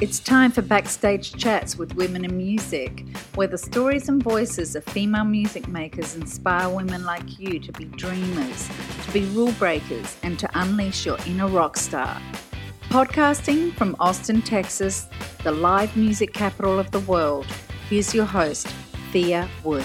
It's time for Backstage Chats with Women in Music, where the stories and voices of female music makers inspire women like you to be dreamers, to be rule breakers, and to unleash your inner rock star. Podcasting from Austin, Texas, the live music capital of the world, here's your host, Thea Wood.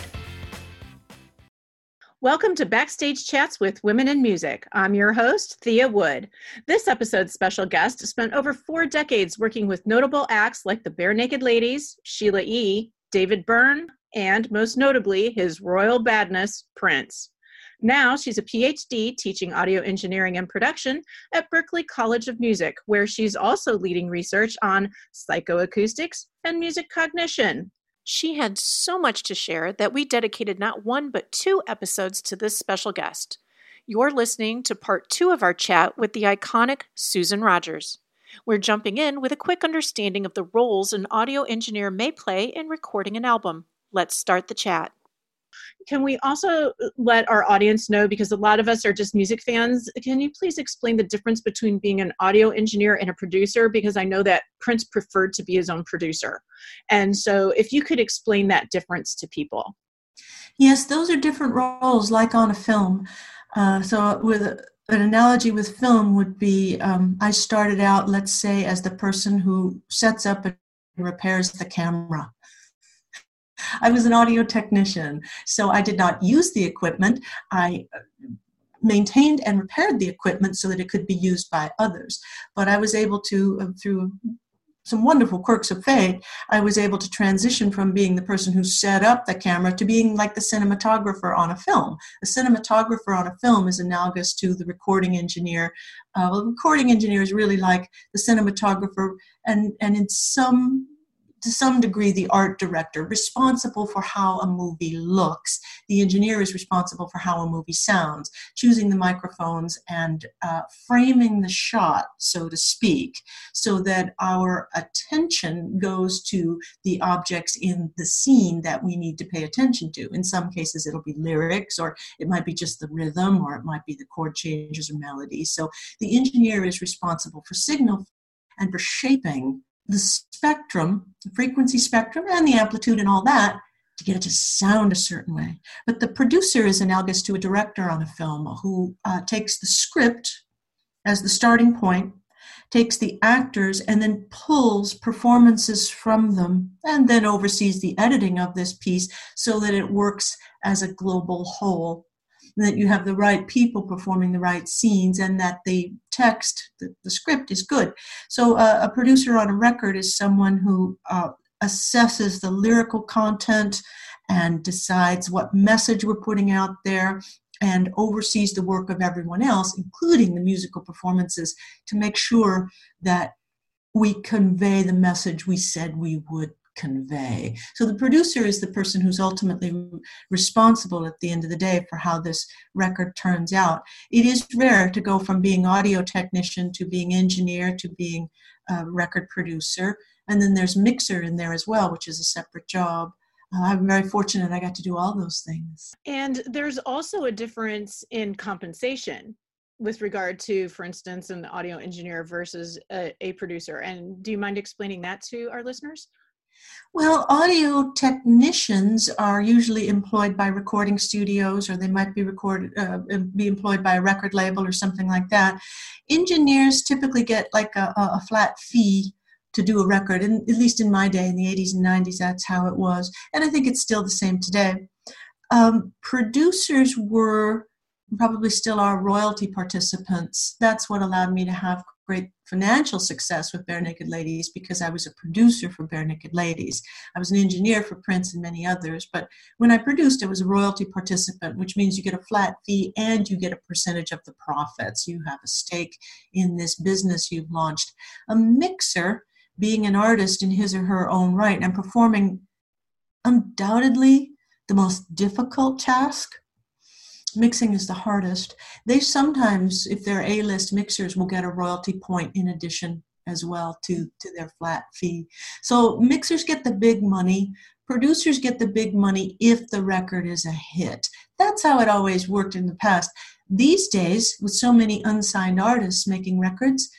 Welcome to Backstage Chats with Women in Music. I'm your host, Thea Wood. This episode's special guest spent over four decades working with notable acts like the Barenaked Ladies, Sheila E., David Byrne, and most notably, his royal badness, Prince. Now she's a PhD teaching audio engineering and production at Berklee College of Music, where she's also leading research on psychoacoustics and music cognition. She had so much to share that we dedicated not one but two episodes to this special guest. You're listening to part two of our chat with the iconic Susan Rogers. We're jumping in with a quick understanding of the roles an audio engineer may play in recording an album. Let's start the chat can we also uh, let our audience know because a lot of us are just music fans can you please explain the difference between being an audio engineer and a producer? Because i know that prince preferred to be his own producer. And so if you could explain that difference to people. Yes those are different roles like on a film. Uh, so with an analogy with film would be um, i started out let's say as the person who sets up and repairs the camera I was an audio technician, so I did not use the equipment. I uh, maintained and repaired the equipment so that it could be used by others. But I was able to, uh, through some wonderful quirks of fate, I was able to transition from being the person who set up the camera to being like the cinematographer on a film. A cinematographer on a film is analogous to the recording engineer. Uh, well, the recording engineer is really like the cinematographer, and, and in some to some degree the art director responsible for how a movie looks. The engineer is responsible for how a movie sounds. Choosing the microphones and uh, framing the shot so to speak so that our attention goes to the objects in the scene that we need to pay attention to. In some cases it'll be lyrics or it might be just the rhythm or it might be the chord changes or melodies. So the engineer is responsible for signal and for shaping the spectrum, the frequency spectrum, and the amplitude and all that to get it to sound a certain way. But the producer is analogous to a director on a film who uh, takes the script as the starting point, takes the actors, and then pulls performances from them, and then oversees the editing of this piece so that it works as a global whole that you have the right people performing the right scenes and that the text, the, the script is good. So uh, a producer on a record is someone who uh, assesses the lyrical content and decides what message we're putting out there and oversees the work of everyone else, including the musical performances, to make sure that we convey the message we said we would convey. So the producer is the person who's ultimately responsible at the end of the day for how this record turns out. It is rare to go from being audio technician to being engineer to being a record producer. And then there's mixer in there as well, which is a separate job. Uh, I'm very fortunate I got to do all those things. And there's also a difference in compensation with regard to, for instance, an audio engineer versus a, a producer. And do you mind explaining that to our listeners? Well, audio technicians are usually employed by recording studios, or they might be recorded, uh, be employed by a record label or something like that. Engineers typically get like a, a flat fee to do a record, and at least in my day, in the 80s and 90s, that's how it was, and I think it's still the same today. Um, producers were probably still are royalty participants. That's what allowed me to have great financial success with Barenaked Ladies because I was a producer for Barenaked Ladies. I was an engineer for Prince and many others, but when I produced, I was a royalty participant, which means you get a flat fee and you get a percentage of the profits. You have a stake in this business you've launched. A mixer, being an artist in his or her own right and performing undoubtedly the most difficult task mixing is the hardest. They sometimes, if they're A-list mixers, will get a royalty point in addition as well to, to their flat fee. So mixers get the big money. Producers get the big money if the record is a hit. That's how it always worked in the past. These days, with so many unsigned artists making records,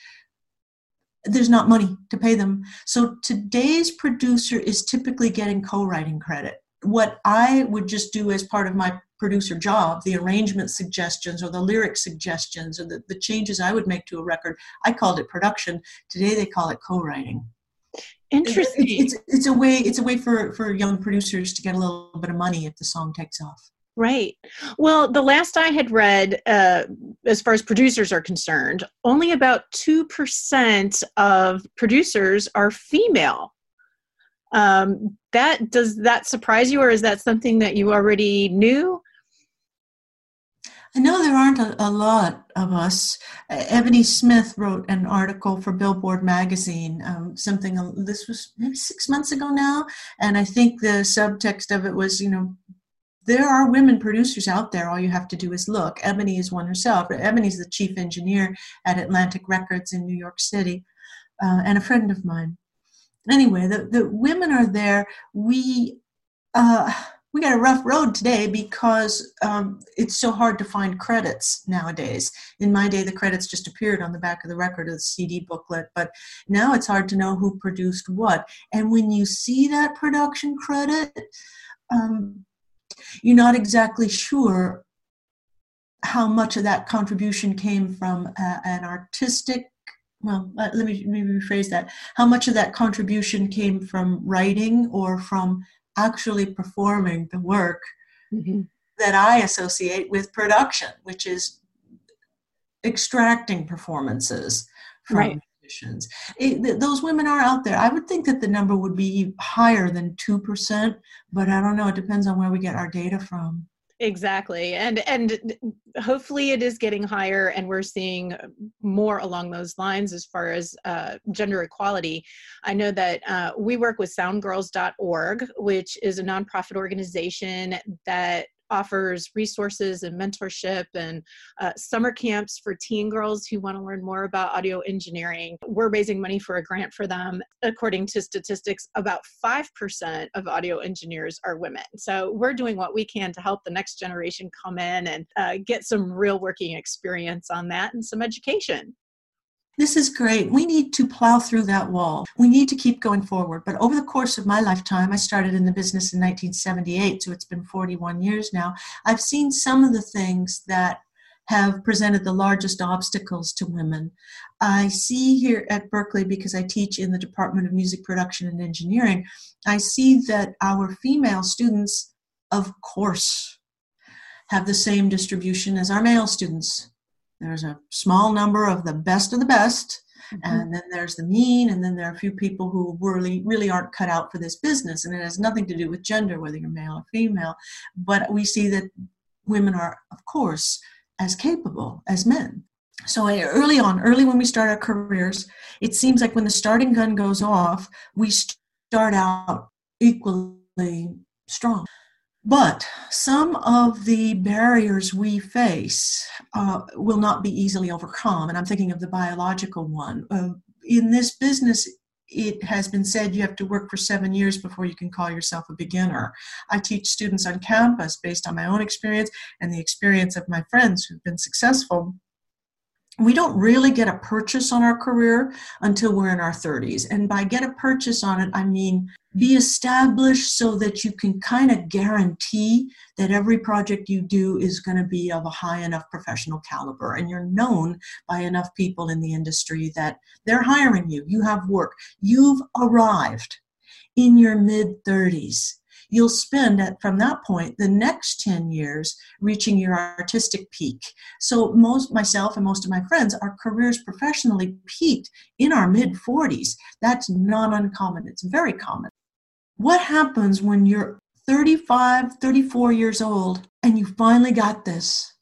there's not money to pay them. So today's producer is typically getting co writing credit. What I would just do as part of my producer job, the arrangement suggestions or the lyric suggestions or the, the changes I would make to a record, I called it production. Today they call it co writing. Interesting. It's, it's, it's, a way it's a way for, for young producers to get a little bit of money if the song takes off. Right. Well, the last I had read, uh, as far as producers are concerned, only about 2% of producers are female. Um, that does that surprise you, or is that something that you already knew? I know there aren't a, a, lot of us. Ebony Smith wrote an article for Billboard magazine, um, something this was maybe six months ago now, and I think the subtext of it was, you know, there are women producers out there. All you have to do is look. Ebony is one herself. Ebony's the chief engineer at Atlantic Records in New York City, uh, and a friend of mine. Anyway, the, the women are there. We uh, we got a rough road today because um, it's so hard to find credits nowadays. In my day, the credits just appeared on the back of the record of the CD booklet, but now it's hard to know who produced what. And when you see that production credit, um, you're not exactly sure how much of that contribution came from an artistic well let me maybe rephrase that how much of that contribution came from writing or from actually performing the work mm-hmm. that i associate with production which is extracting performances from right. musicians it, those women are out there i would think that the number would be higher than 2% but i don't know it depends on where we get our data from exactly and and hopefully it is getting higher and we're seeing more along those lines as far as uh, gender equality. I know that uh, we work with soundgirls.org which is a nonprofit organization that offers resources and mentorship and uh, summer camps for teen girls who want to learn more about audio engineering. We're raising money for a grant for them. According to statistics, about 5% of audio engineers are women. So we're doing what we can to help the next generation come in and uh, get some real working experience on that and some education. This is great. We need to plow through that wall. We need to keep going forward. But over the course of my lifetime, I started in the business in 1978, so it's been 41 years now. I've seen some of the things that have presented the largest obstacles to women. I see here at Berklee, because I teach in the Department of Music Production and Engineering, I see that our female students, of course, have the same distribution as our male students there's a small number of the best of the best mm-hmm. and then there's the mean and then there are a few people who really really aren't cut out for this business and it has nothing to do with gender whether you're male or female but we see that women are of course as capable as men so early on early when we start our careers it seems like when the starting gun goes off we start out equally strong but some of the barriers we face uh, will not be easily overcome, and I'm thinking of the biological one. Uh, in this business, it has been said you have to work for seven years before you can call yourself a beginner. I teach students on campus based on my own experience and the experience of my friends who've been successful we don't really get a purchase on our career until we're in our 30s. And by get a purchase on it, I mean be established so that you can kind of guarantee that every project you do is going to be of a high enough professional caliber and you're known by enough people in the industry that they're hiring you. You have work. You've arrived in your mid 30s you'll spend at, from that point the next 10 years reaching your artistic peak. So, most myself and most of my friends, our careers professionally peaked in our mid 40s. That's not uncommon, it's very common. What happens when you're 35, 34 years old and you finally got this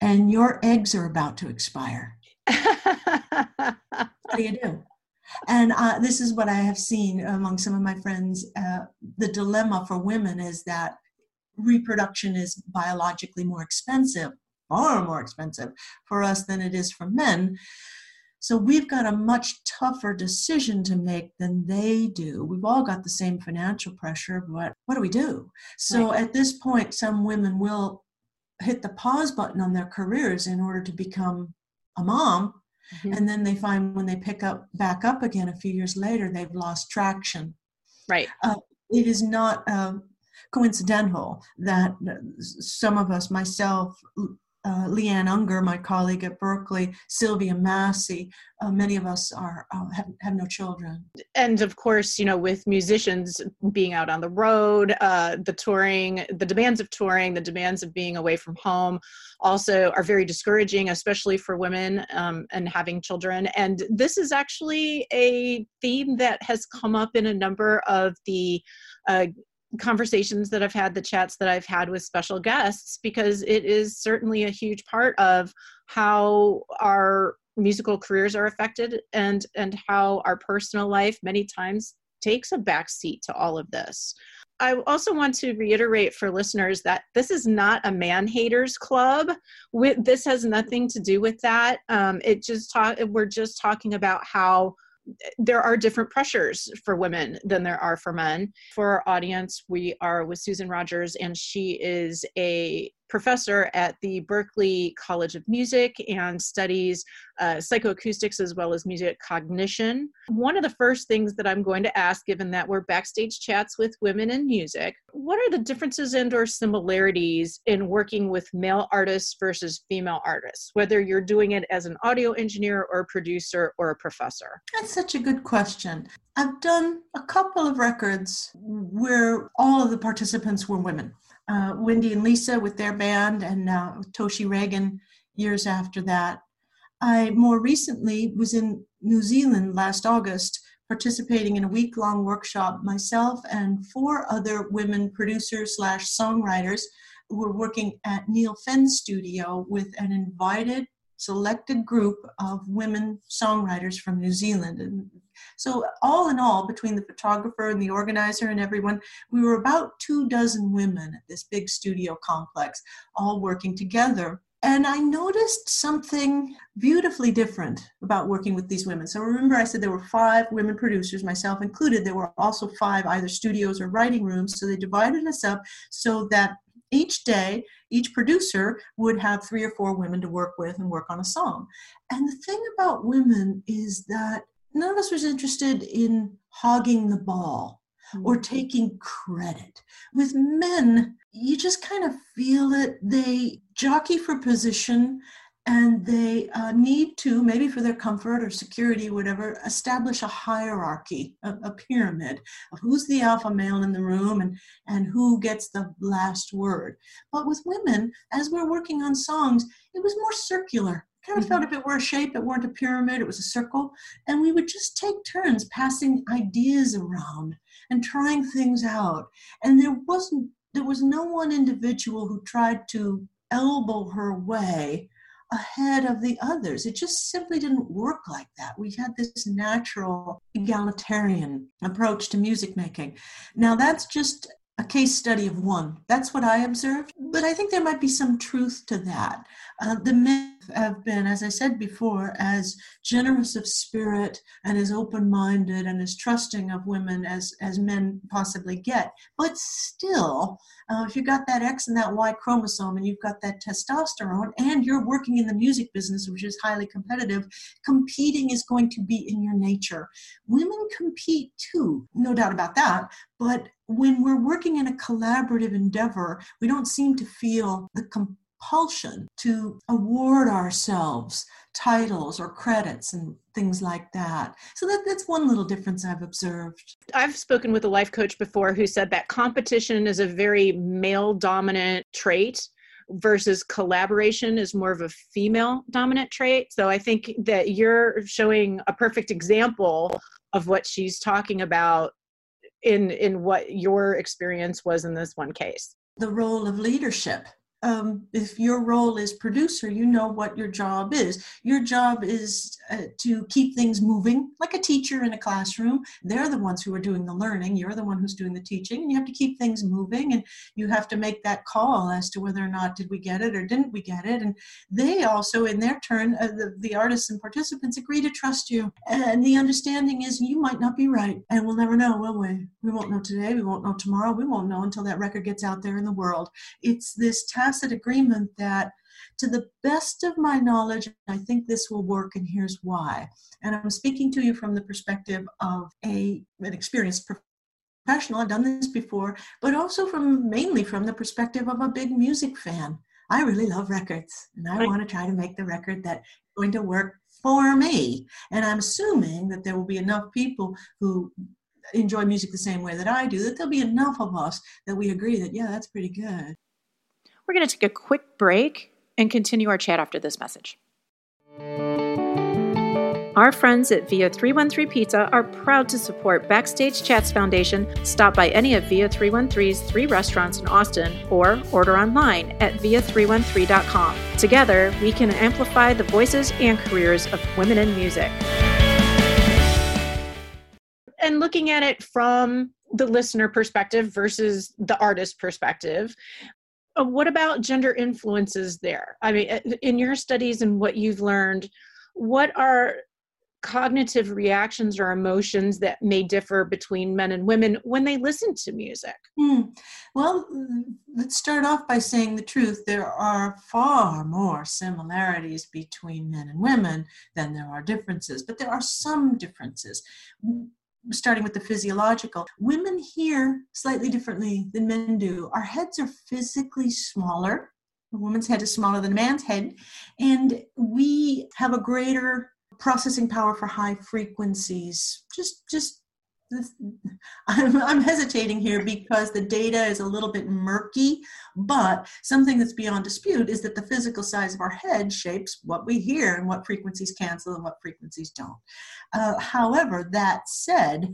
and your eggs are about to expire? what do you do? And uh, this is what I have seen among some of my friends. Uh, the dilemma for women is that reproduction is biologically more expensive, far more expensive for us than it is for men. So we've got a much tougher decision to make than they do. We've all got the same financial pressure, but what do we do? So right. at this point, some women will hit the pause button on their careers in order to become a mom Mm-hmm. And then they find when they pick up back up again a few years later, they've lost traction. Right. Uh, it is not uh, coincidental that some of us, myself, uh, Leanne Ungar, my colleague at Berklee, Sylvia Massy, uh, many of us are uh, have, have no children. And of course, you know, with musicians being out on the road, uh, the touring, the demands of touring, the demands of being away from home, also are very discouraging, especially for women um, and having children. And this is actually a theme that has come up in a number of the uh, conversations that I've had, the chats that I've had with special guests, because it is certainly a huge part of how our musical careers are affected and and how our personal life many times takes a backseat to all of this. I also want to reiterate for listeners that this is not a man haters club. With, this has nothing to do with that. Um, it just talk. We're just talking about how there are different pressures for women than there are for men. For our audience, we are with Susan Rogers, and she is a professor at the Berklee College of Music and studies uh, psychoacoustics as well as music cognition. One of the first things that I'm going to ask, given that we're backstage chats with women in music, what are the differences and or similarities in working with male artists versus female artists, whether you're doing it as an audio engineer or a producer or a professor? That's such a good question. I've done a couple of records where all of the participants were women uh, Wendy and Lisa with their band, and uh, Toshi Reagan years after that. I more recently was in New Zealand last August participating in a week long workshop myself and four other women producers slash songwriters who were working at Neil Finn's studio with an invited selected group of women songwriters from New Zealand. And so, all in all, between the photographer and the organizer and everyone, we were about two dozen women at this big studio complex, all working together. And I noticed something beautifully different about working with these women. So remember, I said there were five women producers, myself included. There were also five either studios or writing rooms. So they divided us up so that each day, each producer would have three or four women to work with and work on a song. And the thing about women is that none of us was interested in hogging the ball or mm-hmm. taking credit. With men, you just kind of feel it. They jockey for position and they uh, need to maybe for their comfort or security whatever establish a hierarchy a, a, pyramid of who's the alpha male in the room and and who gets the last word but with women as we're working on songs it was more circular kind of mm-hmm. felt if it were a shape it weren't a pyramid it was a circle and we would just take turns passing ideas around and trying things out and there wasn't there was no one individual who tried to elbow her way ahead of the others. It just simply didn't work like that. We had this natural egalitarian approach to music making. Now, that's just a case study of one. That's what I observed. But I think there might be some truth to that. Uh, the have been, as I said before, as generous of spirit and as open minded and as trusting of women as, as men possibly get. But still, uh, if you've got that X and that Y chromosome and you've got that testosterone and you're working in the music business, which is highly competitive, competing is going to be in your nature. Women compete too, no doubt about that. But when we're working in a collaborative endeavor, we don't seem to feel the compulsion to award ourselves titles or credits and things like that. So that, that's one little difference I've observed. I've spoken with a life coach before who said that competition is a very male dominant trait versus collaboration is more of a female dominant trait. So I think that you're showing a perfect example of what she's talking about in in what your experience was in this one case the role of leadership um, if your role is producer, you know what your job is. Your job is uh, to keep things moving, like a teacher in a classroom. They're the ones who are doing the learning. You're the one who's doing the teaching, and you have to keep things moving. And you have to make that call as to whether or not did we get it or didn't we get it. And they also, in their turn, uh, the, the artists and participants agree to trust you. And the understanding is you might not be right, and we'll never know, will we? We won't know today. We won't know tomorrow. We won't know until that record gets out there in the world. It's this tacit agreement that To the best of my knowledge, I think this will work, and here's why. And I'm speaking to you from the perspective of a, an experienced professional. I've done this before, but also from mainly from the perspective of a big music fan. I really love records, and I right. want to try to make the record that's going to work for me. And I'm assuming that there will be enough people who enjoy music the same way that I do, that there'll be enough of us that we agree that, yeah, that's pretty good. We're going to take a quick break and continue our chat after this message. Our friends at Via 313 Pizza are proud to support Backstage Chats Foundation. Stop by any of Via 313's three restaurants in Austin or order online at via313.com. Together, we can amplify the voices and careers of women in music. And looking at it from the listener perspective versus the artist perspective, what about gender influences there? I mean, uh, in your studies and what you've learned, what are cognitive reactions or emotions that may differ between men and women when they listen to music? Hmm. Well, let's start off by saying the truth. There are far more similarities between men and women than there are differences, but there are some differences. Starting with the physiological, women hear slightly differently than men do. Our heads are physically smaller. A woman's head is smaller than a man's head, and we have a greater processing power for high frequencies. Just, just I'm, I'm, hesitating here because the data is a little bit murky, but something that's beyond dispute is that the physical size of our head shapes what we hear and what frequencies cancel and what frequencies don't. Uh, however, that said,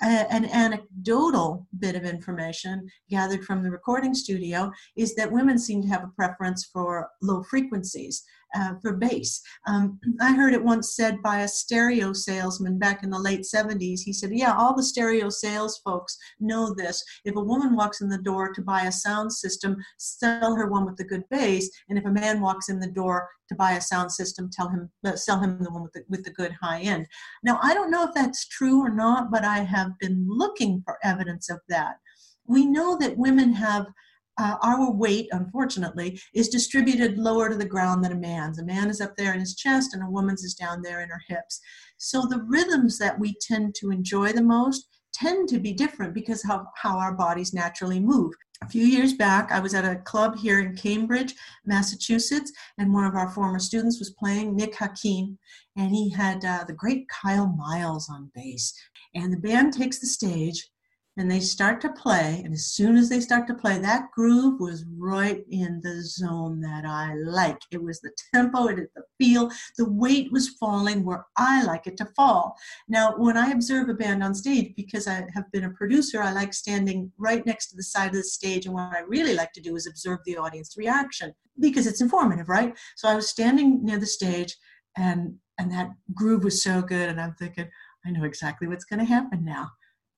an anecdotal bit of information gathered from the recording studio is that women seem to have a preference for low frequencies uh, for bass. Um, I heard it once said by a stereo salesman back in the late 70s. He said, Yeah, all the stereo sales folks know this. If a woman walks in the door to buy a sound system, sell her one with the good bass. And if a man walks in the door to buy a sound system, tell him, uh, sell him the one with the, with the good high end. Now, I don't know if that's true or not, but I have been looking for evidence of that. We know that women have uh, our weight, unfortunately, is distributed lower to the ground than a man's. A man is up there in his chest, and a woman's is down there in her hips. So the rhythms that we tend to enjoy the most tend to be different because of how our bodies naturally move. A few years back, I was at a club here in Cambridge, Massachusetts, and one of our former students was playing Nick Hakim, and he had uh, the great Kyle Miles on bass. And the band takes the stage, and they start to play and as soon as they start to play that groove was right in the zone that i like. It was the tempo it the feel the weight was falling where i like it to fall. Now when i observe a band on stage because i have been a producer i like standing right next to the side of the stage and what i really like to do is observe the audience reaction because it's informative right? So i was standing near the stage and and that groove was so good and i'm thinking i know exactly what's going to happen now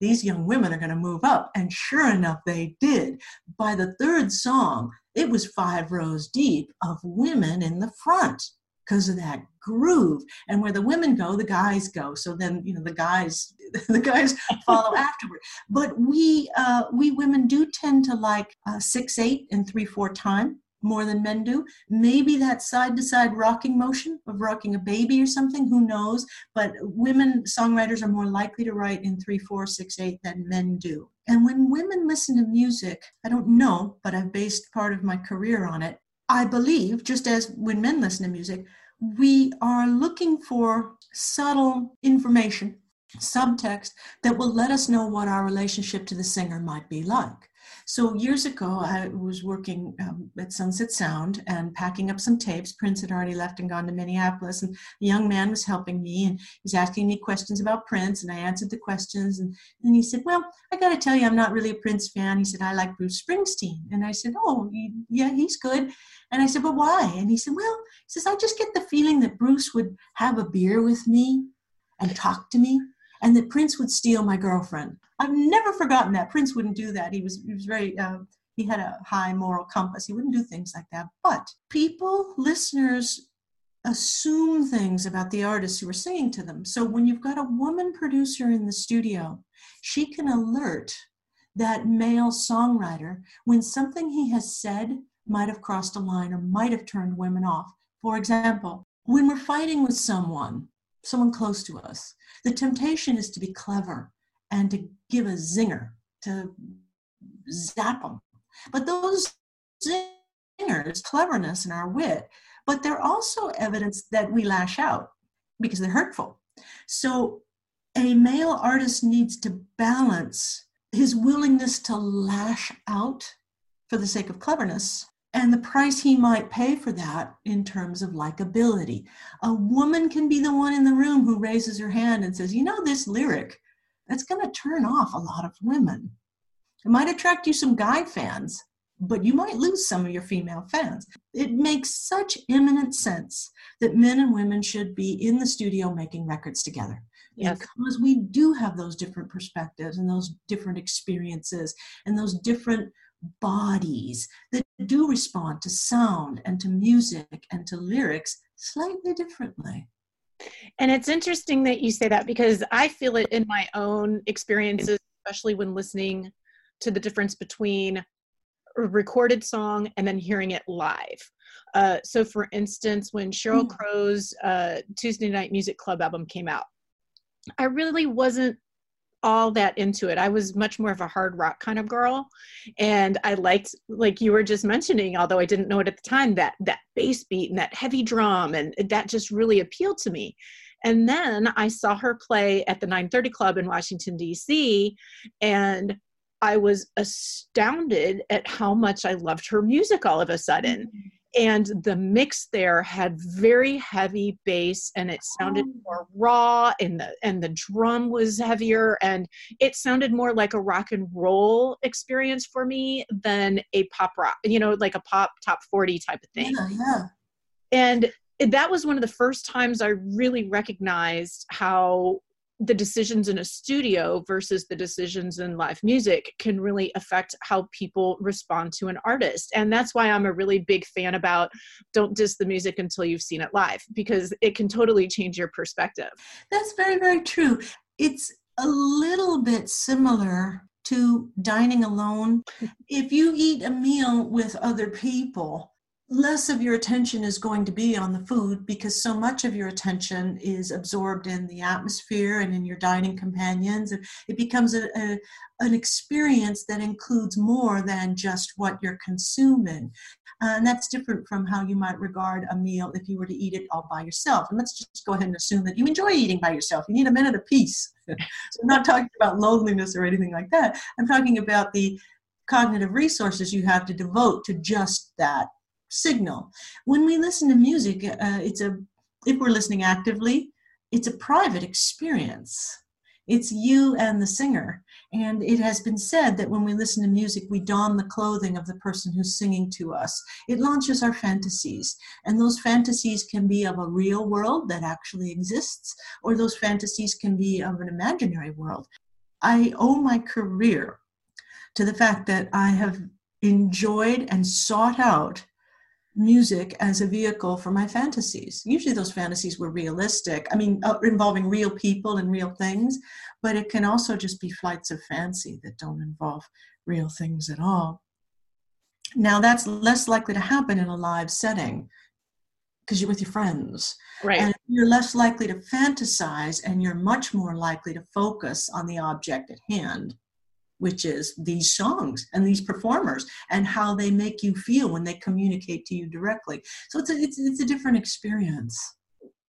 these young women are going to move up. And sure enough, they did. By the third song, it was five rows deep of women in the front because of that groove and where the women go the guys go so then you know the guys the guys follow afterward but we uh, we women do tend to like uh, six eight and three four time more than men do. Maybe that side to side rocking motion of rocking a baby or something, who knows? But women songwriters are more likely to write in three, four, six, eight than men do. And when women listen to music, I don't know, but I've based part of my career on it. I believe, just as when men listen to music, we are looking for subtle information, subtext that will let us know what our relationship to the singer might be like. So years ago, I was working um, at Sunset Sound and packing up some tapes. Prince had already left and gone to Minneapolis, and a young man was helping me and he was asking me questions about Prince, and I answered the questions. And then he said, "Well, I got to tell you, I'm not really a Prince fan." He said, "I like Bruce Springsteen," and I said, "Oh, yeah, he's good." And I said, "But why?" And he said, "Well," he says, "I just get the feeling that Bruce would have a beer with me and talk to me." and that Prince would steal my girlfriend. I've never forgotten that. Prince wouldn't do that. He was he was very uh, he had a high moral compass. He wouldn't do things like that. But people, listeners, assume things about the artists who are singing to them. So when you've got a woman producer in the studio, she can alert that male songwriter when something he has said might have crossed a line or might have turned women off. For example, when we're fighting with someone, someone close to us, the temptation is to be clever and to give a zinger, to zap them. But those zingers, cleverness and our wit, but they're also evidence that we lash out because they're hurtful. So a male artist needs to balance his willingness to lash out for the sake of cleverness and the price he might pay for that in terms of likability. A woman can be the one in the room who raises her hand and says, You know, this lyric, that's going to turn off a lot of women. It might attract you some guy fans, but you might lose some of your female fans. It makes such imminent sense that men and women should be in the studio making records together. Yes. Because we do have those different perspectives and those different experiences and those different bodies that do respond to sound and to music and to lyrics slightly differently. And it's interesting that you say that because I feel it in my own experiences, especially when listening to the difference between a recorded song and then hearing it live. Uh, so, for instance, when Sheryl hmm. Crow's uh, Tuesday Night Music Club album came out, I really wasn't all that into it. I was much more of a hard rock kind of girl. And I liked, like you were just mentioning, although I didn't know it at the time, that that bass beat and that heavy drum and that just really appealed to me. And then I saw her play at the 930 Club in Washington, D.C. And I was astounded at how much I loved her music all of a sudden. Mm-hmm. And the mix there had very heavy bass and it sounded oh. more raw and the and the drum was heavier and it sounded more like a rock and roll experience for me than a pop rock you know like a pop top 40 type of thing yeah, yeah. and that was one of the first times i really recognized how the decisions in a studio versus the decisions in live music can really affect how people respond to an artist. And that's why I'm a really big fan about don't diss the music until you've seen it live because it can totally change your perspective. That's very, very true. It's a little bit similar to dining alone. if you eat a meal with other people, less of your attention is going to be on the food because so much of your attention is absorbed in the atmosphere and in your dining companions. It becomes a, a, an experience that includes more than just what you're consuming. Uh, and that's different from how you might regard a meal if you were to eat it all by yourself. And let's just go ahead and assume that you enjoy eating by yourself. You need a minute peace so i'm not talking about loneliness or anything like that. I'm talking about the cognitive resources you have to devote to just that signal. When we listen to music, uh, it's a if we're listening actively, it's a private experience. It's you and the singer. And it has been said that when we listen to music, we don the clothing of the person who's singing to us. It launches our fantasies. And those fantasies can be of a real world that actually exists, or those fantasies can be of an imaginary world. I owe my career to the fact that I have enjoyed and sought out music as a vehicle for my fantasies. Usually, those fantasies were realistic, I mean, uh, involving real people and real things, but it can also just be flights of fancy that don't involve real things at all. Now, that's less likely to happen in a live setting because you're with your friends. Right. And you're less likely to fantasize and you're much more likely to focus on the object at hand which is these songs and these performers and how they make you feel when they communicate to you directly. So it's a, it's, it's a different experience.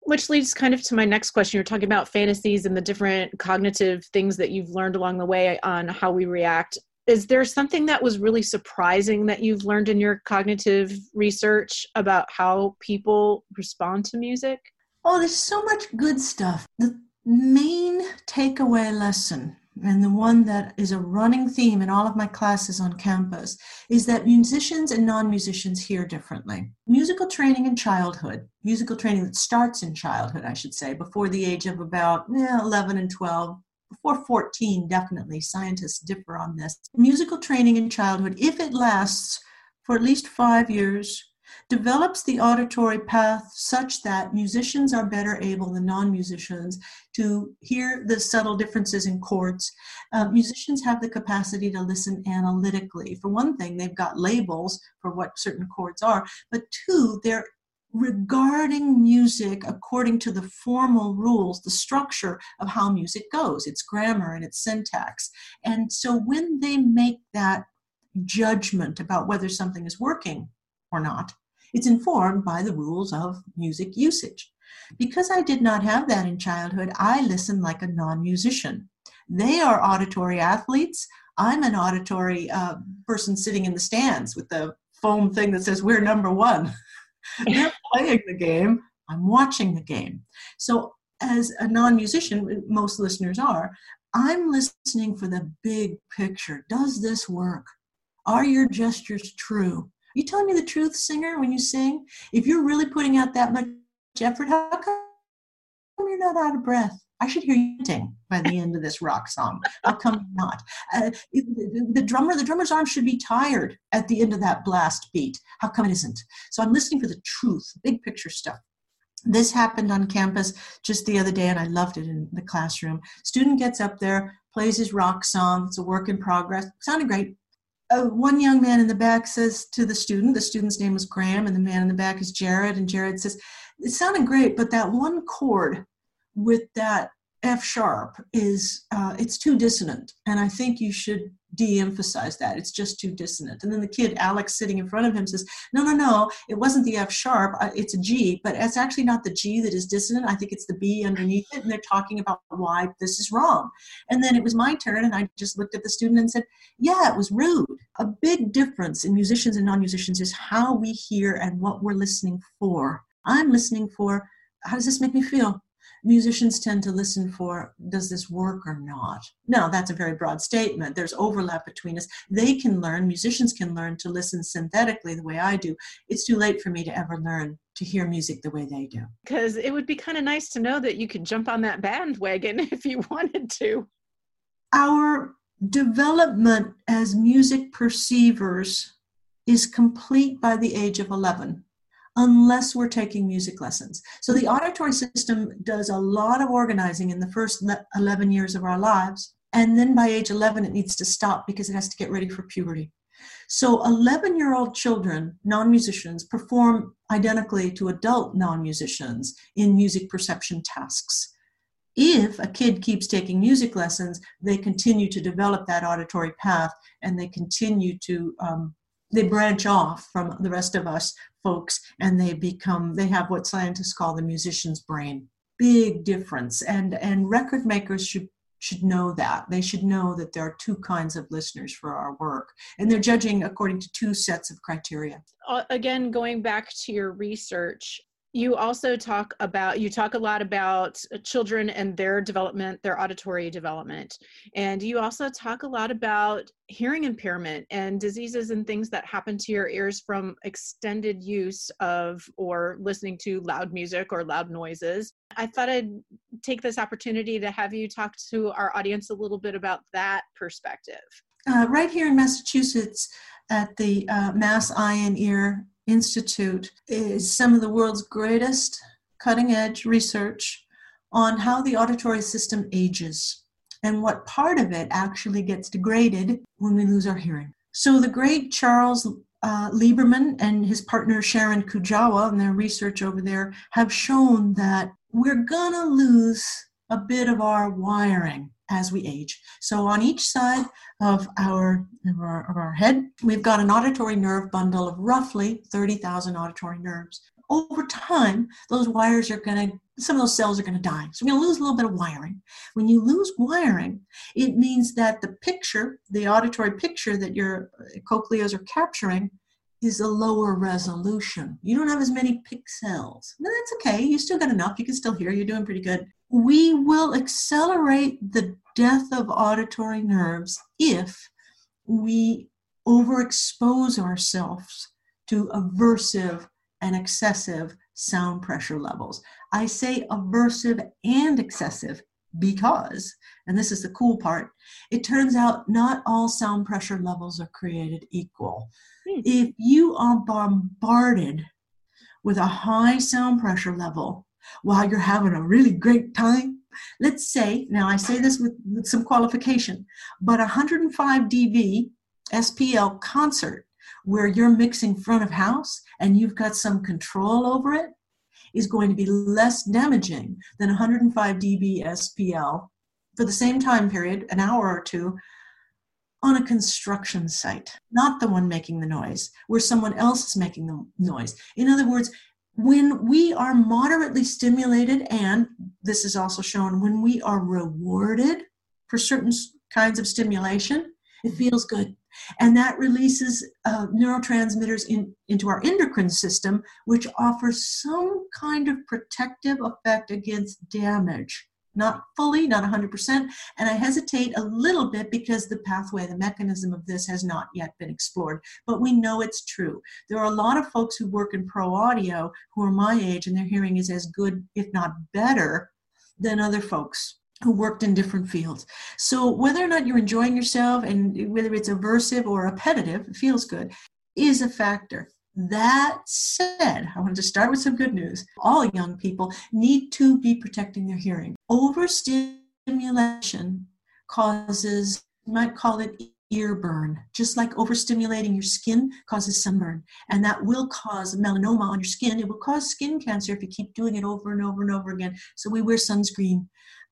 Which leads kind of to my next question. You're talking about fantasies and the different cognitive things that you've learned along the way on how we react. Is there something that was really surprising that you've learned in your cognitive research about how people respond to music? Oh, there's so much good stuff. The main takeaway lesson and the one that is a running theme in all of my classes on campus is that musicians and non musicians hear differently. Musical training in childhood, musical training that starts in childhood, I should say, before the age of about eh, 11 and 12, before 14, definitely, scientists differ on this. Musical training in childhood, if it lasts for at least five years, develops the auditory path such that musicians are better able than non musicians to hear the subtle differences in chords. Uh, musicians have the capacity to listen analytically. For one thing, they've got labels for what certain chords are, but two, they're regarding music according to the formal rules, the structure of how music goes, its grammar and its syntax. And so when they make that judgment about whether something is working or not, it's informed by the rules of music usage. Because I did not have that in childhood, I listen like a non musician. They are auditory athletes. I'm an auditory uh, person sitting in the stands with the foam thing that says, We're number one. They're playing the game, I'm watching the game. So, as a non musician, most listeners are, I'm listening for the big picture. Does this work? Are your gestures true? You telling me the truth, singer, when you sing? If you're really putting out that much effort, how come you're not out of breath? I should hear you sing by the end of this rock song. How come not? Uh, the, the drummer, the drummer's arm should be tired at the end of that blast beat. How come it isn't? So I'm listening for the truth, big picture stuff. This happened on campus just the other day, and I loved it in the classroom. Student gets up there, plays his rock song. It's a work in progress. Sounded great. Uh, one young man in the back says to the student, the student's name is Graham, and the man in the back is Jared, and Jared says, It sounded great, but that one chord with that F sharp is uh, it's too dissonant, and I think you should de-emphasize that. It's just too dissonant. And then the kid Alex sitting in front of him says, "No, no, no, it wasn't the F sharp. Uh, it's a G, but it's actually not the G that is dissonant. I think it's the B underneath it." And they're talking about why this is wrong. And then it was my turn, and I just looked at the student and said, "Yeah, it was rude." A big difference in musicians and non-musicians is how we hear and what we're listening for. I'm listening for how does this make me feel? Musicians tend to listen for does this work or not? Now that's a very broad statement. There's overlap between us. They can learn musicians can learn to listen synthetically the way i do. It's too late for me to ever learn to hear music the way they do. Because it would be kind of nice to know that you could jump on that bandwagon if you wanted to. Our development as music perceivers is complete by the age of 11 unless we're taking music lessons. So the auditory system does a lot of organizing in the first 11 years of our lives. And then by age 11, it needs to stop because it has to get ready for puberty. So 11 year old children, non musicians, perform identically to adult non musicians in music perception tasks. If a kid keeps taking music lessons, they continue to develop that auditory path and they continue to um, they branch off from the rest of us folks and they become they have what scientists call the musician's brain. Big difference and and record makers should should know that. They should know that there are two kinds of listeners for our work and they're judging according to two sets of criteria. Uh, again going back to your research you also talk about you talk a lot about uh, children and their development their auditory development. And you also talk a lot about hearing impairment and diseases and things that happen to your ears from extended use of or listening to loud music or loud noises. I thought i'd take this opportunity to have you talk to our audience a little bit about that perspective. Uh, right here in massachusetts at the uh, mass eye and ear Institute is some of the world's greatest cutting edge research on how the auditory system ages and what part of it actually gets degraded when we lose our hearing. So, the great Charles uh, Liberman and his partner Sharon Kujawa and their research over there have shown that we're gonna lose a bit of our wiring as we age. So on each side of our, of our, of our head, we've got an auditory nerve bundle of roughly 30,000 auditory nerves. Over time, those wires are going to, some of those cells are going to die. So we're going to lose a little bit of wiring. When you lose wiring, it means that the picture, the auditory picture that your cochleas are capturing, is a lower resolution. You don't have as many pixels. That's okay. You still got enough. You can still hear. You're doing pretty good we will accelerate the death of auditory nerves if we overexpose ourselves to aversive and excessive sound pressure levels. I say aversive and excessive because, and this is the cool part, it turns out not all sound pressure levels are created equal. Hmm. If you are bombarded with a high sound pressure level while you're having a really great time. Let's say, now I say this with, with some qualification, but 105 dB SPL concert where you're mixing front of house and you've got some control over it is going to be less damaging than 105 dB SPL for the same time period, an hour or two, on a construction site, not the one making the noise, where someone else is making the noise. In other words, when we are moderately stimulated, and this is also shown when we are rewarded for certain kinds of stimulation, it feels good. And that releases uh, neurotransmitters in, into our endocrine system, which offers some kind of protective effect against damage. Not fully, not 100%. And I hesitate a little bit because the pathway, the mechanism of this has not yet been explored. But we know it's true. There are a lot of folks who work in pro audio who are my age and their hearing is as good, if not better, than other folks who worked in different fields. So whether or not you're enjoying yourself and whether it's aversive or appetitive, it feels good, is a factor. That said, I wanted to start with some good news. All young people need to be protecting their hearing. Overstimulation causes, you might call it ear burn, just like overstimulating your skin causes sunburn. And that will cause melanoma on your skin. It will cause skin cancer if you keep doing it over and over and over again. So we wear sunscreen.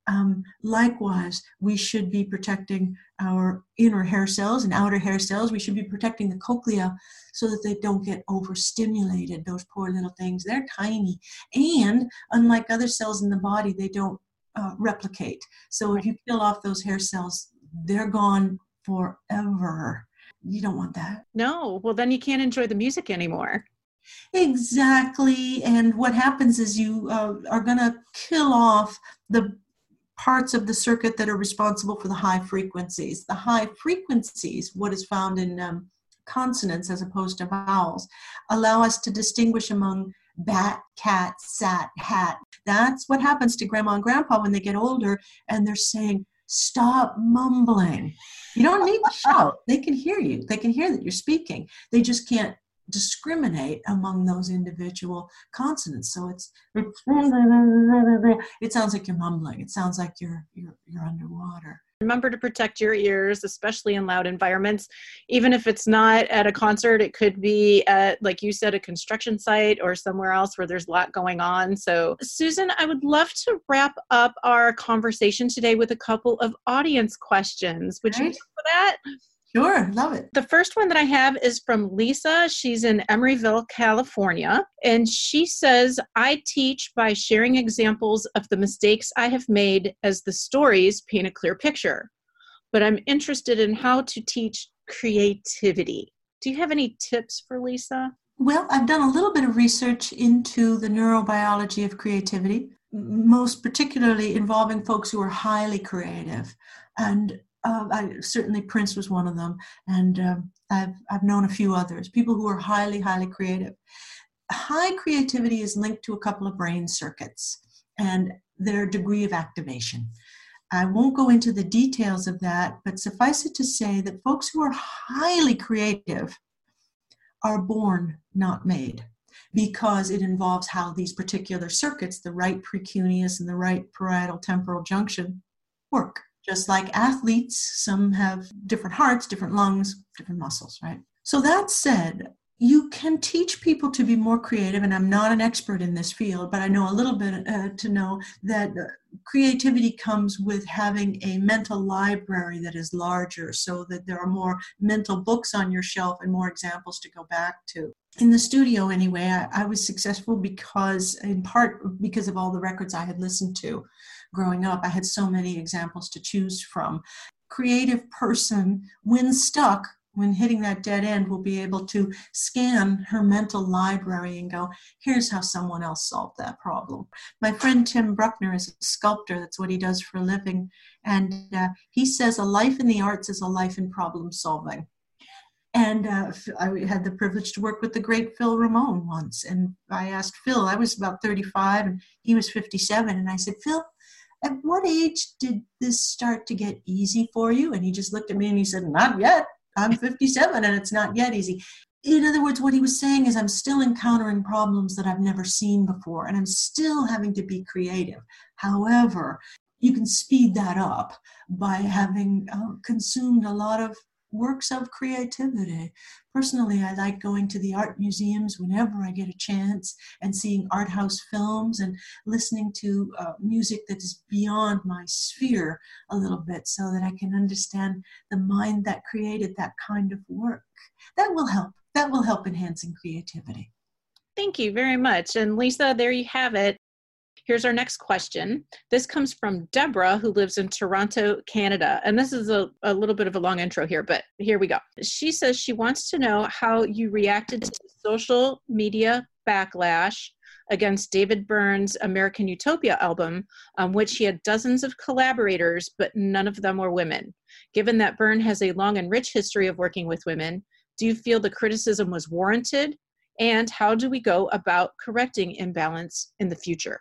Um, likewise, we should be protecting our inner hair cells and outer hair cells. We should be protecting the cochlea so that they don't get overstimulated. Those poor little things, they're tiny. And unlike other cells in the body, they don't uh, replicate. So if you kill off those hair cells, they're gone forever. You don't want that. No, well, then you can't enjoy the music anymore. Exactly. And what happens is you uh, are going to kill off the parts of the circuit that are responsible for the high frequencies. The high frequencies, what is found in um, consonants as opposed to vowels, allow us to distinguish among bat, cat, sat, hat. That's what happens to grandma and grandpa when they get older and they're saying, Stop mumbling. You don't need to shout. They can hear you. They can hear that you're speaking. They just can't discriminate among those individual consonants. So it's it sounds like you're mumbling. It sounds like you're you're you're underwater. Remember to protect your ears, especially in loud environments. Even if it's not at a concert, it could be at, like you said, a construction site or somewhere else where there's a lot going on. So, Susan, I would love to wrap up our conversation today with a couple of audience questions. Would right. you for that? Sure, love it. The first one that I have is from Lisa. She's in Emeryville, California. And she says, I teach by sharing examples of the mistakes I have made as the stories paint a clear picture. But I'm interested in how to teach creativity. Do you have any tips for Lisa? Well, I've done a little bit of research into the neurobiology of creativity, most particularly involving folks who are highly creative. And uh, I, certainly Prince was one of them, and um, I've, I've known a few others, people who are highly, highly creative. High creativity is linked to a couple of brain circuits and their degree of activation. I won't go into the details of that, but suffice it to say that folks who are highly creative are born, not made, because it involves how these particular circuits, the right precuneus and the right parietal temporal junction, work just like athletes, some have different hearts, different lungs, different muscles, right? So that said, you can teach people to be more creative, and I'm not an expert in this field, but I know a little bit uh, to know that uh, creativity comes with having a mental library that is larger so that there are more mental books on your shelf and more examples to go back to. In the studio, anyway, I, I was successful because, in part, because of all the records I had listened to growing up, I had so many examples to choose from. Creative person, when stuck, when hitting that dead end, we'll be able to scan her mental library and go, here's how someone else solved that problem. My friend Tim Bruckner is a sculptor, that's what he does for a living. And uh, he says a life in the arts is a life in problem solving. And uh, I had the privilege to work with the great Phil Ramone once. And I asked Phil, I was about 35 and he was 57. And I said, Phil, at what age did this start to get easy for you? And he just looked at me and he said, Not yet. I'm 57 and it's not yet easy. in other words, what he was saying is, I'm still encountering problems that I've never seen before, and I'm still having to be creative. However, you can speed that up by having uh, consumed a lot of works of creativity. Personally, I like going to the art museums whenever I get a chance and seeing art house films and listening to uh, music that is beyond my sphere a little bit so that I can understand the mind that created that kind of work. That will help. That will help enhancing creativity. Thank you very much. And Lisa, there you have it. Here's our next question. This comes from Deborah, who lives in Toronto, Canada. And this is a, a little bit of a long intro here, but here we go. She says she wants to know how you reacted to social media backlash against David Byrne's American Utopia album, on which he had dozens of collaborators, but none of them were women. Given that Byrne has a long and rich history of working with women, do you feel the criticism was warranted? And how do we go about correcting imbalance in the future?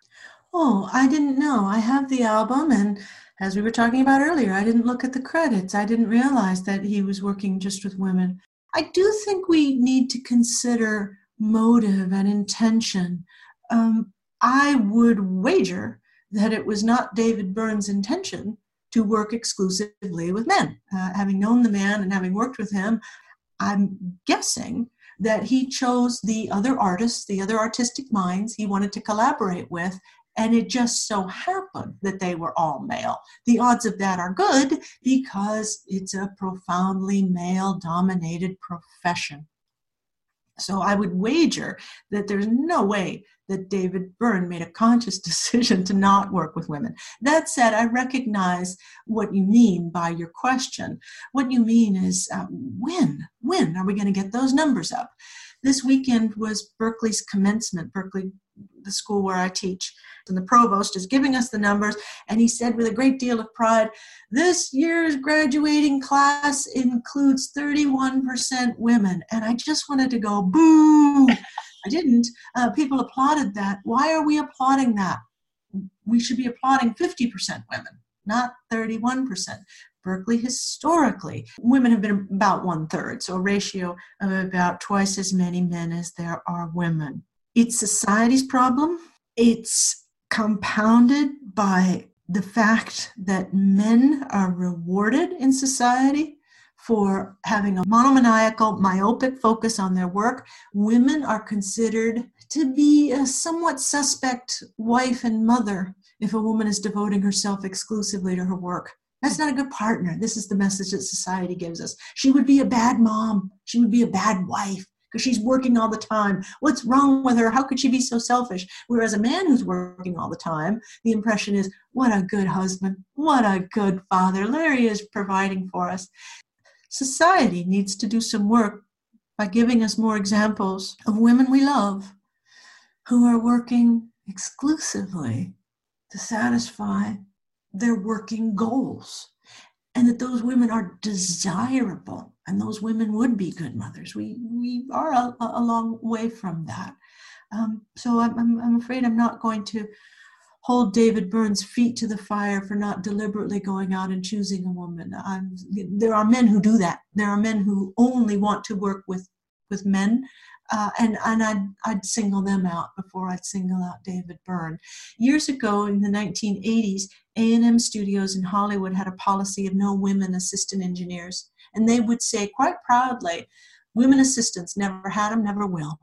Oh, I didn't know. I have the album, and as we were talking about earlier, I didn't look at the credits. I didn't realize that he was working just with women. I do think we need to consider motive and intention. Um, I would wager that it was not David Byrne's intention to work exclusively with men. Uh, having known the man and having worked with him, I'm guessing that he chose the other artists, the other artistic minds he wanted to collaborate with, and it just so happened that they were all male. The odds of that are good because it's a profoundly male dominated profession. So I would wager that there's no way that David Byrne made a conscious decision to not work with women. That said, I recognize what you mean by your question. What you mean is uh, when? When are we going to get those numbers up? This weekend was Berklee's commencement, Berklee, the school where I teach. And the provost is giving us the numbers, and he said with a great deal of pride, This year's graduating class includes 31% women. And I just wanted to go, boo! I didn't. Uh, people applauded that. Why are we applauding that? We should be applauding 50% women, not 31%. Berklee historically, women have been about one third, so a ratio of about twice as many men as there are women. It's society's problem. It's compounded by the fact that men are rewarded in society for having a monomaniacal, myopic focus on their work. Women are considered to be a somewhat suspect wife and mother if a woman is devoting herself exclusively to her work. That's not a good partner. This is the message that society gives us. She would be a bad mom. She would be a bad wife because she's working all the time. What's wrong with her? How could she be so selfish? Whereas a man who's working all the time, the impression is, what a good husband, what a good father. Larry is providing for us. Society needs to do some work by giving us more examples of women we love who are working exclusively to satisfy their working goals and that those women are desirable and those women would be good mothers. We, we are a, a long way from that. Um, so I'm, I'm, afraid I'm not going to hold David Byrne's feet to the fire for not deliberately going out and choosing a woman. I'm, there are men who do that. There are men who only want to work with, with men uh, and and I'd, I'd single them out before I'd single out David Byrne. Years ago in the 1980s, A&M Studios in Hollywood had a policy of no women assistant engineers, and they would say quite proudly, "Women assistants never had them, never will."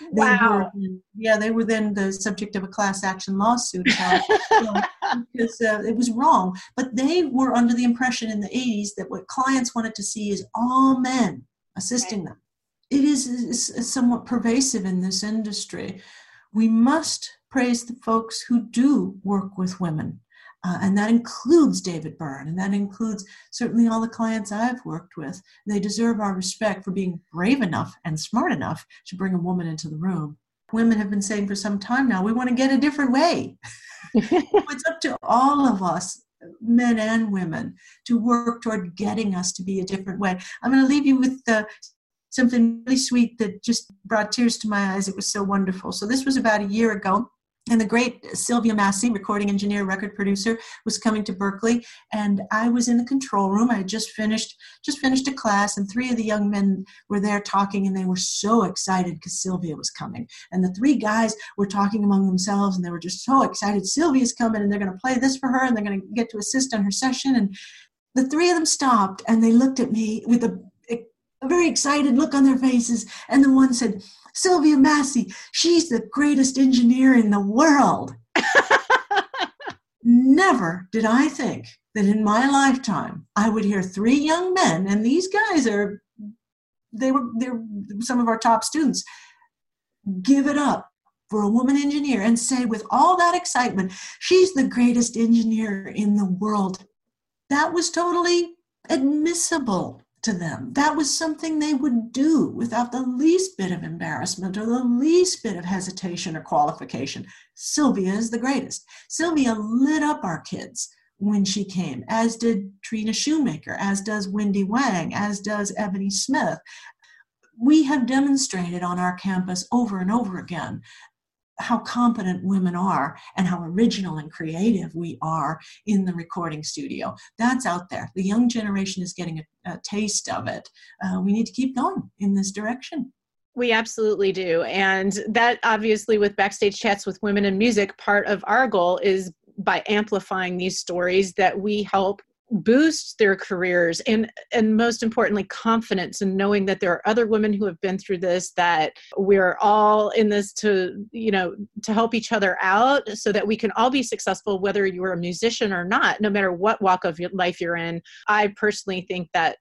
They wow. Were, yeah, they were then the subject of a class action lawsuit uh, because uh, it was wrong. But they were under the impression in the 80s that what clients wanted to see is all men assisting them it is, is somewhat pervasive in this industry. We must praise the folks who do work with women. Uh, and that includes David Byrne, and that includes certainly all the clients I've worked with. They deserve our respect for being brave enough and smart enough to bring a woman into the room. Women have been saying for some time now, we want to get a different way. it's up to all of us, men and women, to work toward getting us to be a different way. I'm going to leave you with the something really sweet that just brought tears to my eyes. It was so wonderful. So, this was about a year ago. and the great Sylvia Massy, recording engineer, record producer, was coming to Berklee, and I was in the control room. I had just finished just finished a class, and three of the young men were there talking, and they were so excited because Sylvia was coming. And the three guys were talking among themselves, and they were just so excited. Sylvia's coming, and they're going to play this for her, and they're going to get to assist on her session. And the three of them stopped, and they looked at me with a, a very excited look on their faces, and the one said Sylvia Massy, she's the greatest engineer in the world. Never did I think that in my lifetime I would hear three young men, and these guys are, they were, they're some of our top students, give it up for a woman engineer and say with all that excitement, she's the greatest engineer in the world. That was totally admissible to them. That was something they would do without the least bit of embarrassment or the least bit of hesitation or qualification. Sylvia is the greatest. Sylvia lit up our kids when she came, as did Trina Shoemaker, as does Wendy Wang, as does Ebony Smith. We have demonstrated on our campus over and over again how competent women are and how original and creative we are in the recording studio. That's out there. The young generation is getting a, a taste of it. Uh, we need to keep going in this direction. We absolutely do. And that obviously, with Backstage Chats with Women in Music, part of our goal is by amplifying these stories that we help boost their careers and and most importantly confidence and knowing that there are other women who have been through this that we're all in this to you know to help each other out so that we can all be successful whether you're a musician or not no matter what walk of life you're in. I personally think that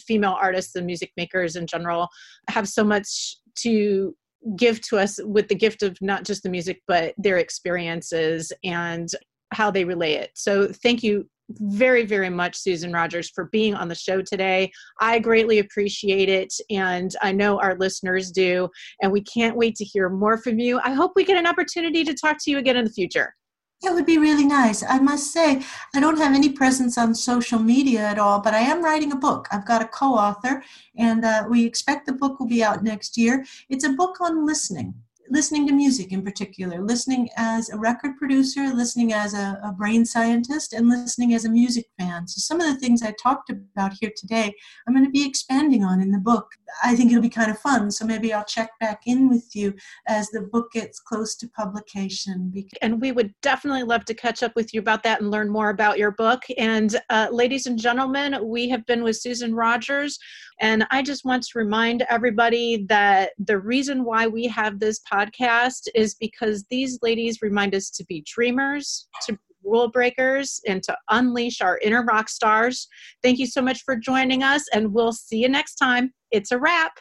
female artists and music makers in general have so much to give to us with the gift of not just the music but their experiences and how they relay it so thank you very, very much, Susan Rogers, for being on the show today. I greatly appreciate it, and I know our listeners do. And we can't wait to hear more from you. I hope we get an opportunity to talk to you again in the future. It would be really nice. I must say, I don't have any presence on social media at all, but I am writing a book. I've got a co author, and uh, we expect the book will be out next year. It's a book on listening listening to music in particular, listening as a record producer, listening as a, a, brain scientist, and listening as a music fan. So, some of the things I talked about here today, I'm going to be expanding on in the book. I think it'll be kind of fun. So, maybe I'll check back in with you as the book gets close to publication. And we would definitely love to catch up with you about that and learn more about your book. And, uh, ladies and gentlemen, we have been with Susan Rogers. And I just want to remind everybody that the reason why we have this podcast is because these ladies remind us to be dreamers, to rule breakers, and to unleash our inner rock stars. Thank you so much for joining us, and we'll see you next time. It's a wrap.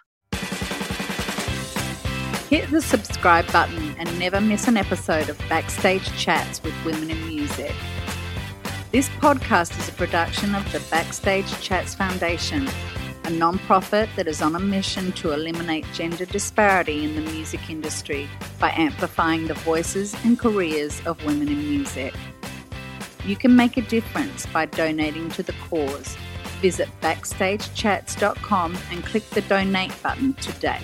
Hit the subscribe button and never miss an episode of Backstage Chats with Women in Music. This podcast is a production of the Backstage Chats Foundation a nonprofit that is on a mission to eliminate gender disparity in the music industry by amplifying the voices and careers of women in music. You can make a difference by donating to the cause. Visit backstagechats.com and click the donate button today.